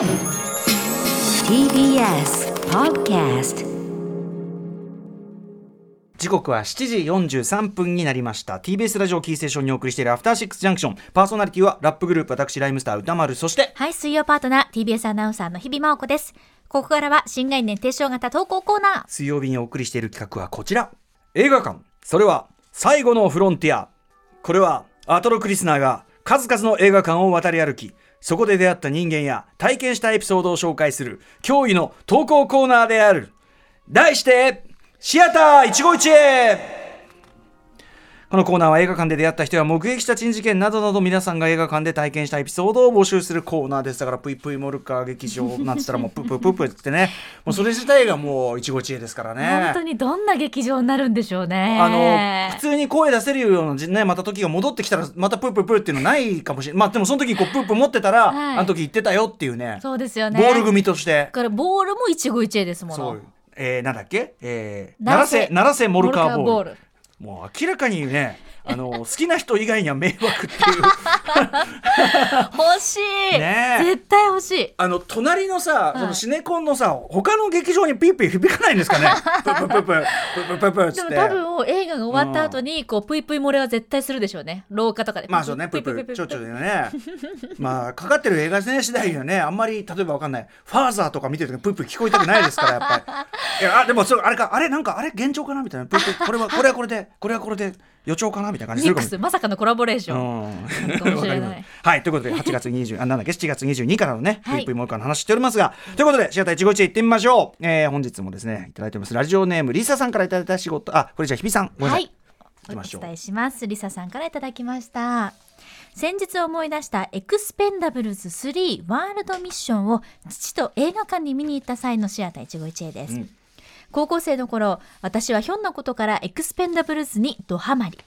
TBS Podcast 時刻は7時43分になりました。TBS ラジオキーステーションにお送りしているアフターシックスジャンクションパーソナリティはラップグループ私ライムスター歌丸。そしてはい、水曜パートナー、TBS アナウンサーの日々真央子です。ここからは新概念提唱型投稿コーナー。水曜日にお送りしている企画はこちら。映画館。それは最後のフロンティア。これはアトロクリスナーが数々の映画館を渡り歩きそこで出会った人間や体験したエピソードを紹介する驚異の投稿コーナーである。題してシアター一期一会。このコーナーは映画館で出会った人や目撃した珍事件などなど皆さんが映画館で体験したエピソードを募集するコーナーです。だからぷいぷいモルカー劇場なんつったらもうプッププップってね。もうそれ自体がもう一期一会ですからね。本当にどんな劇場になるんでしょうね。あの普通に声出せるようなじねまた時が戻ってきたらまたプープープーっていうのないかもしれない。まあでもその時こうプープー持ってたら、はい。あの時言ってたよっていうね。そうですよね。ボール組として。だからボールも一期一会ですもの。そう。えー、なんだっけ、えー、奈良瀬奈良瀬奈良瀬モルカーボールもう明らかにねあの好きな人以外には迷惑っていう欲しい、ねえ絶対欲しい。あの隣のさ、いそのシネコンのさ他の劇場にピーピー響かないんですかねプープープープープープープープーっつってでも多分映画が終わった後にこうプイプイ漏れは絶対するでしょうね。廊下とかで。まあそうね、プープー、ちょちょでね。まあ、かかってる映画ね、次第にはね、あんまり、例えばわかんない、ファーザーとか見てるとき、プープー聞こえたくないですから、やっぱり。いや、あ、でも、それ、あれか、あれ、なんか、あれ、幻聴かなみたいな。プープー、これは、これはこれで、これはこれで、予兆かなみたいな感じするかもミックスまさかのコラボレーション。はい、ということで、8月20、あ、なんだっけ、7月22からのね、はいぷいぷいもう一回の話しておりますが、ということで、シアター一期一会行ってみましょう。えー、本日もですね、いただいております。ラジオネーム、リサさんからいただいた仕事、あ、これじゃあ、日比さん、ごめんなさい。はい。きましょうお伝えします。リサさんからいただきました。先日思い出したエクスペンダブルズ3ワールドミッションを父と映画館に見に行った際のシアター一期一会です。うん高校生の頃、私はひょんなことからエクスペンダブルズにドハマり。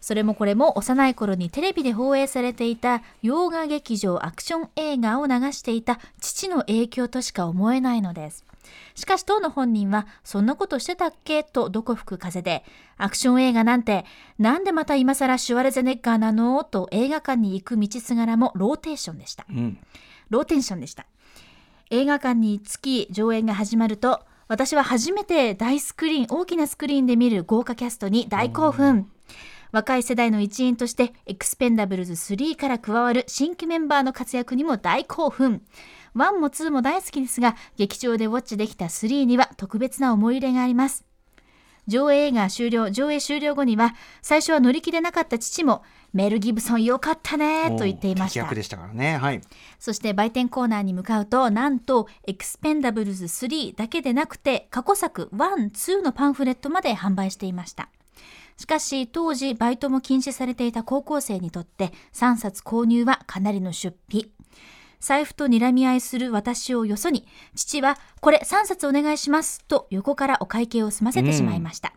それもこれも幼い頃にテレビで放映されていた洋画劇場アクション映画を流していた父の影響としか思えないのです。しかし当の本人はそんなことしてたっけ？とどこ吹く風でアクション映画なんてなんでまた今更シュワルツェネッガーなの？と映画館に行く道すがらもローテンションでした。うん。ローテンションでした。映画館に着き上映が始まると私は初めて大スクリーン大きなスクリーンで見る豪華キャストに大興奮。若い世代の一員としてエクスペンダブルズ3から加わる新規メンバーの活躍にも大興奮。1も2も大好きですが劇場でウォッチできた3には特別な思い入れがあります上映が終了上映終了後には最初は乗り気でなかった父もメル・ギブソンよかったねと言っていましたでしたからね。はい。そして売店コーナーに向かうと、なんと、エクスペンダブルズ3だけでなくて、過去作1、2のパンフレットまで販売していました。しかし、当時、バイトも禁止されていた高校生にとって、3冊購入はかなりの出費。財布と睨み合いする私をよそに、父は、これ3冊お願いします、と横からお会計を済ませてしまいました。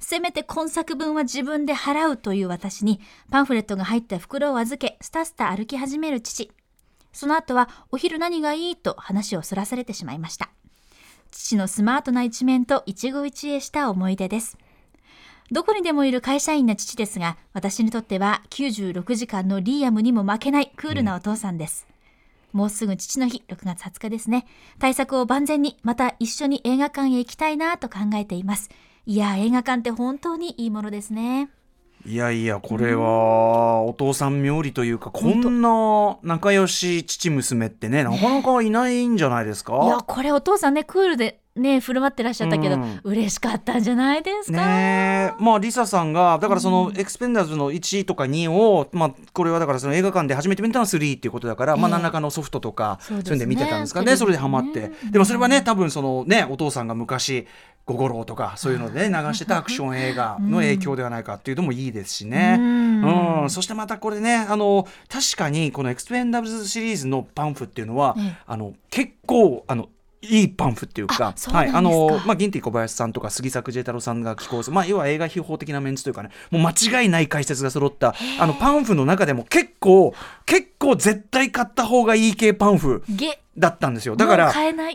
せめて今作分は自分で払うという私に、パンフレットが入った袋を預け、スタスタ歩き始める父。その後は、お昼何がいいと話をそらされてしまいました。父のスマートな一面と一期一会した思い出です。どこにでもいる会社員な父ですが、私にとっては96時間のリーアムにも負けないクールなお父さんです。もうすぐ父の日、6月20日ですね。対策を万全に、また一緒に映画館へ行きたいなと考えています。いや、映画館って本当にいいものですね。いやいやこれはお父さん冥利というかこんな仲良し父娘ってねなかなかいないんじゃないですか、いや、これお父さんね、クールでね、振る舞ってらっしゃったけど、うん。嬉しかったんじゃないですか？ねえ。まあリサさんがだからそのエクスペンダーズの1とか2を、まあ、これはだからその映画館で初めて見たのは3っていうことだから、まあええ何らかのソフトとかそういうんで見てたんですかねそれでハマって、ねでもそれはね多分そのねお父さんが昔「ゴゴロウ」とかそういうので、ね、流してたアクション映画の影響ではないかっていうのもいいですしね。うん。うん。そしてまたこれねあの確かにこのエクスペンダーズシリーズのパンフっていうのは、ええ。あの結構あのいいパンフっていうかはい、あのまあ、銀ティ小林さんとか杉作 J 太郎さんが寄稿する、まあ、要は映画秘宝的なメンツというかねもう間違いない解説が揃ったあのパンフの中でも結構結構絶対買った方がいい系パンフ。げだったんですよ。だから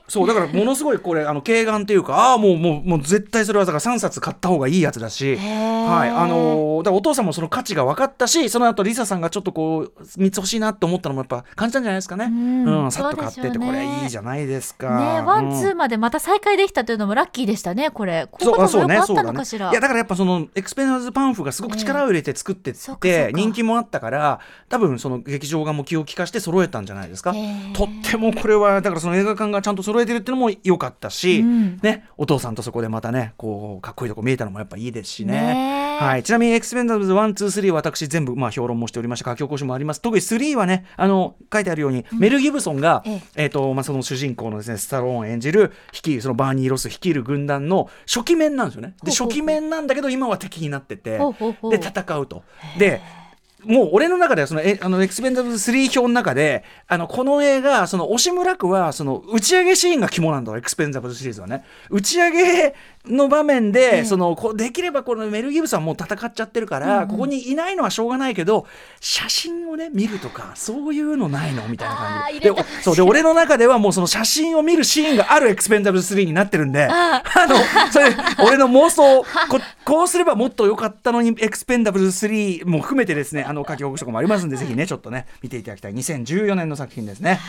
そうだからものすごいこれあの慧眼っていうかああもうもうもう絶対それはだから3冊買った方がいいやつだし、はいあのーだからお父さんもその価値が分かったしその後リサさんがちょっとこう3つ欲しいなって思ったのもやっぱ感じたんじゃないですかね。うん。さっと買ってて、ねこれいいじゃないですか。ね one、twoん。ーまでまた再会できたというのもラッキーでしたねこれ。こういうそうあそうこともよくあっねそうかしら、いやだからやっぱそのエクスペンズパンフがすごく力を入れて作ってってか人気もあったから多分その劇場側も気を利かして揃えたんじゃないですか。とってもこれはだからその映画館がちゃんと揃えてるっていうのも良かったし、うん。ねお父さんとそこでまたねこうかっこいいとこ見えたのもやっぱいいですしね。ねえ。はい、ちなみにエクスペンダーズ1、2、3私全部まあ評論もしておりまして書き起こしもあります。特に3はねあの書いてあるように、メル・ギブソンが、ええ。えーとまあ、その主人公のですねスタローン演じる率いるそのバーニー・ロス率いる軍団の初期メンなんですよね。で初期メンなんだけど今は敵になっててで戦うと。でもう俺の中ではそのえあのエクスペンダーズ3表の中であのこの映画その押村区はその打ち上げシーンが肝なんだエクスペンダーズシリーズはね。打ち上げの場面で、ええそのこうできればこのメル・ギブさんもう戦っちゃってるから、ここにいないのはしょうがないけど写真をね見るとかそういうのないのみたいな感じで。でおそうで俺の中ではもうその写真を見るシーンがあるエクスペンダブル3になってるんであのそれ俺の妄想ここうすればもっと良かったのにエクスペンダブル3も含めてですねあの書き起こしとかもありますんでぜひねちょっとね見ていただきたい2014年の作品ですね。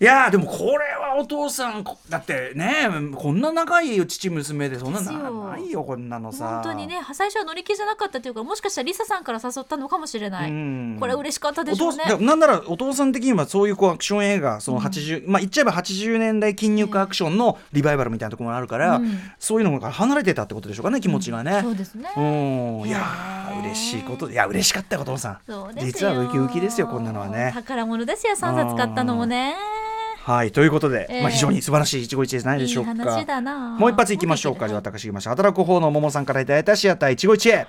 いやーでもこれはお父さんこだってねこんな仲いい父娘でそんなないよこんなのさ。本当にね最初は乗り気じゃなかったというかもしかしたらリサさんから誘ったのかもしれない。うん。これ嬉しかったでおしょうね。なんならお父さん的にはそういうこうアクション映画その80、まあ言っちゃえば80年代筋肉アクションのリバイバルみたいなところもあるから、うん。そういうのから離れてたってことでしょうかね気持ちがね。そうですね。うん。いや嬉しいこといや嬉しかったよお父さん。そうですよ。実はウキウキですよこんなのはね。宝物ですよ3冊買ったのもねはいということで、ええ。まあ、非常に素晴らしい一期一会じゃないでしょうか。もう一発いきましょうか。じゃあ私いきましょう働く方の桃さんからいただいたシアター一期一会。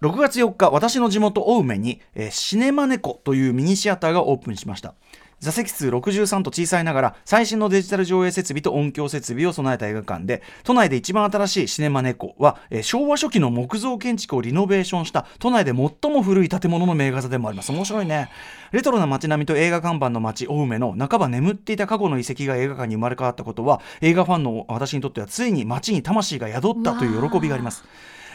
6月4日私の地元青梅に、えーシネマネコというミニシアターがオープンしました座席数63と小さいながら最新のデジタル上映設備と音響設備を備えた映画館で都内で一番新しいシネマネコは、えー昭和初期の木造建築をリノベーションした都内で最も古い建物の名画座でもあります。面白いね。レトロな街並みと映画看板の街青梅の半ば眠っていた過去の遺跡が映画館に生まれ変わったことは映画ファンの私にとってはついに街に魂が宿ったという喜びがあります。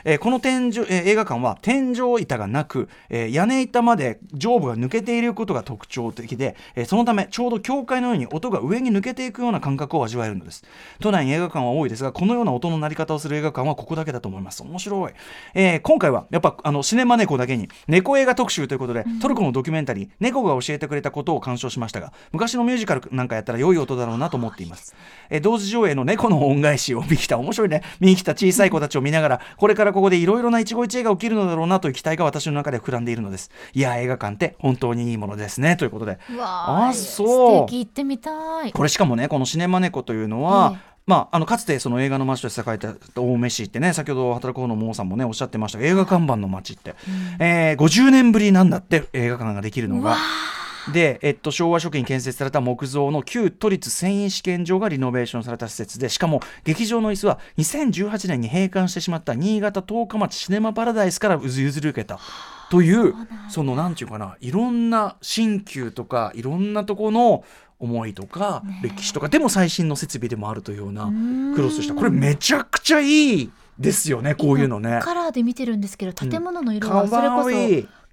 えーこの天井、えー映画館は天井板がなく、えー屋根板まで上部が抜けていることが特徴的で、えーそのためちょうど教会のように音が上に抜けていくような感覚を味わえるのです。都内に映画館は多いですがこのような音の鳴り方をする映画館はここだけだと思います。面白い、えー今回はやっぱあのシネマ猫だけに猫映画特集ということで、トルコのドキュメンタリー猫が教えてくれたことを鑑賞しましたが昔のミュージカルなんかやったら良い音だろうなと思っています、えー同時上映の猫の恩返しを見に来た面白いね。見に来た小さい子たちを見ながらこれからここでいろいろな一期一会が起きるのだろうなという期待が私の中で膨らんでいるのです。いや映画館って本当にいいものですね。ということで。あそう。素敵行ってみたい。これしかもねこのシネマネコというのは、ええ。まあ、あのかつてその映画の街として栄えた青梅市ってね先ほど働く方のモーさんもねおっしゃってました。が映画看板の街って、えー50年ぶりなんだって映画館ができるのが。で、えっと、昭和初期に建設された木造の旧都立繊維試験場がリノベーションされた施設でしかも劇場の椅子は2018年に閉館してしまった新潟十日町シネマパラダイスから譲り受けた。というそのなんていうかないろんな新旧とかいろんなところの思いとか歴史とかでも最新の設備でもあるというようなクロスした。これめちゃくちゃいいですよねこういうのね。カラーで見てるんですけど建物の色それこそ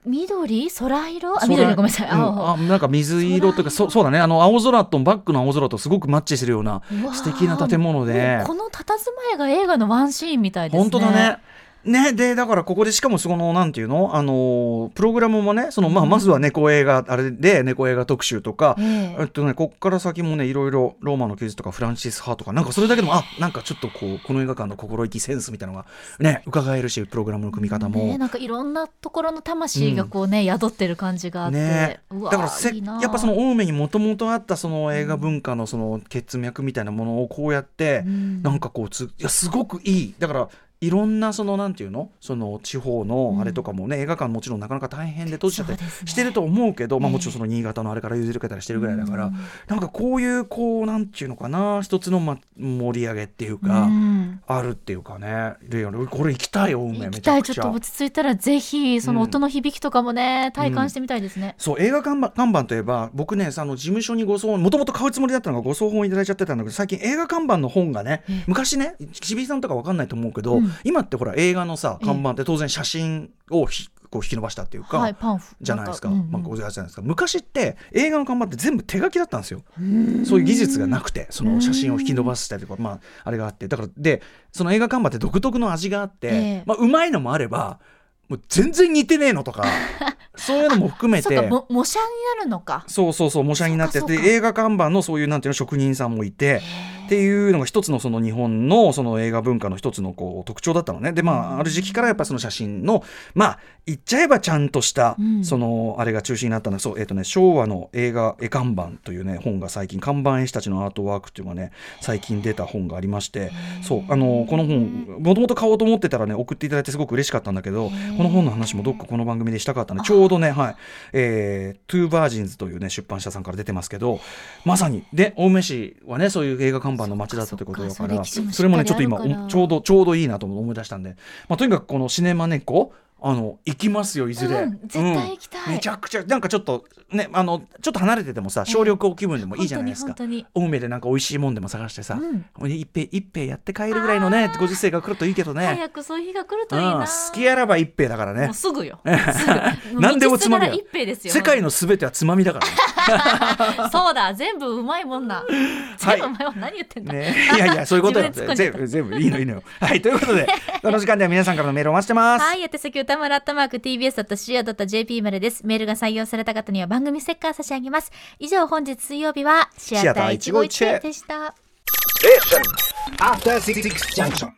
緑？空色？あ空緑ごめんなさい、うん。青。あなんか水色というかそそうだね。あの青空とバックの青空とすごくマッチするような素敵な建物でこの佇まいが映画のワンシーンみたいですね。本当だね。ね、でだからここでしかもそのなんていうの？あのプログラムもねその、まあ、まずは猫映画あれで猫映画特集とか、ええ。えっとね、こっから先もねいろいろローマの休日とかフランシス・ハーとかなんかそれだけでもあなんかちょっとこうこの映画館の心意気センスみたいなのがね伺えるしプログラムの組み方も。ね、なんかいろんなところの魂がこうね、宿ってる感じがあって、ね、だからせいいなやっぱその青梅にもともとあったその映画文化のその血脈みたいなものをこうやって、うん。なんかこうついやすごくいい。だからいろんなそのなんていうの？その地方のあれとかもね、映画館もちろんなかなか大変で閉じちゃったりそうですね。してると思うけど、まあ、ええ。もちろんその新潟のあれから譲り受けたりしてるぐらいだから、うん。なんかこういうこうなんていうのかな一つの、ま、盛り上げっていうか、うん。あるっていうかねでこれ行きたい青梅行めきたいちょっちゃくちゃと落ち着いたらぜひその音の響きとかもね、体感してみたいですね、そう映画看板看板といえば僕ねあの事務所にご送本もともと買うつもりだったのがご送本いただいちゃってたんだけど最近映画看板の本がね昔ねちびさんとかわかんないと思うけど、うん今ってほら映画のさ看板って当然写真をひこう引き伸ばしたっていうか、はいパンフ。じゃないですか、まあ、こういうやつじゃないですか。昔って映画の看板って全部手書きだったんですよ。そういう技術がなくてその写真を引き伸ばしたりとか、まあ、あれがあって。だからでその映画看板って独特の味があって、ええ。まあ、うまいのもあればもう全然似てねえのとか そういうのも含めて。も模写になるのか。そうそうそう模写になってて映画看板のそういうなんていうの職人さんもいてっていうのが一つのその日本のその映画文化の一つのこう特徴だったのね。でまあある時期からやっぱその写真のまあ言っちゃえばちゃんとしたうん。そのあれが中心になったのはそうえっ、とね昭和の映画絵看板というね本が最近看板絵師たちのアートワークっていうのがね最近出た本がありましてそうあのこの本もともと買おうと思ってたらね送っていただいてすごく嬉しかったんだけどこの本の話もどっかこの番組でしたかったのでちょうどねはい。えー、 Two Virgins というね出版社さんから出てますけどまさに。で青梅市はねそういう映画看板の街だったということだから。それもねちょっと今ちょうどちょうどいいなと思い出したんで、まあ、とにかくこのシネマネコあの行きますよいずれ、うん絶対行きたい。うん。めちゃくちゃなんかちょっとねあのちょっと離れててもさ小旅行気分でもいいじゃないですか。本当に青梅でなんか美味しいもんでも探してさ、うん。一杯一杯やって帰るぐらいのねご時世が来るといいけどね。早くそういう日が来るといいうんな好きあらば一杯だからね。もうすぐよ。何でもつまみ一杯ですよ世界のすべてはつまみだからね。そうだ全部うまいもんな全部うまいもん何言ってんだ、ね、いやいやそういうことだっ込んじゃった。全部全部いいのいいのよ。はいということで この時間では皆さんからのメールをお待ちしてます、はい、宛先歌丸アットマーク tbs.co.jp までです。メールが採用された方には番組ステッカー差し上げます。以上、本日水曜日はシアター151でした。After Six Junction.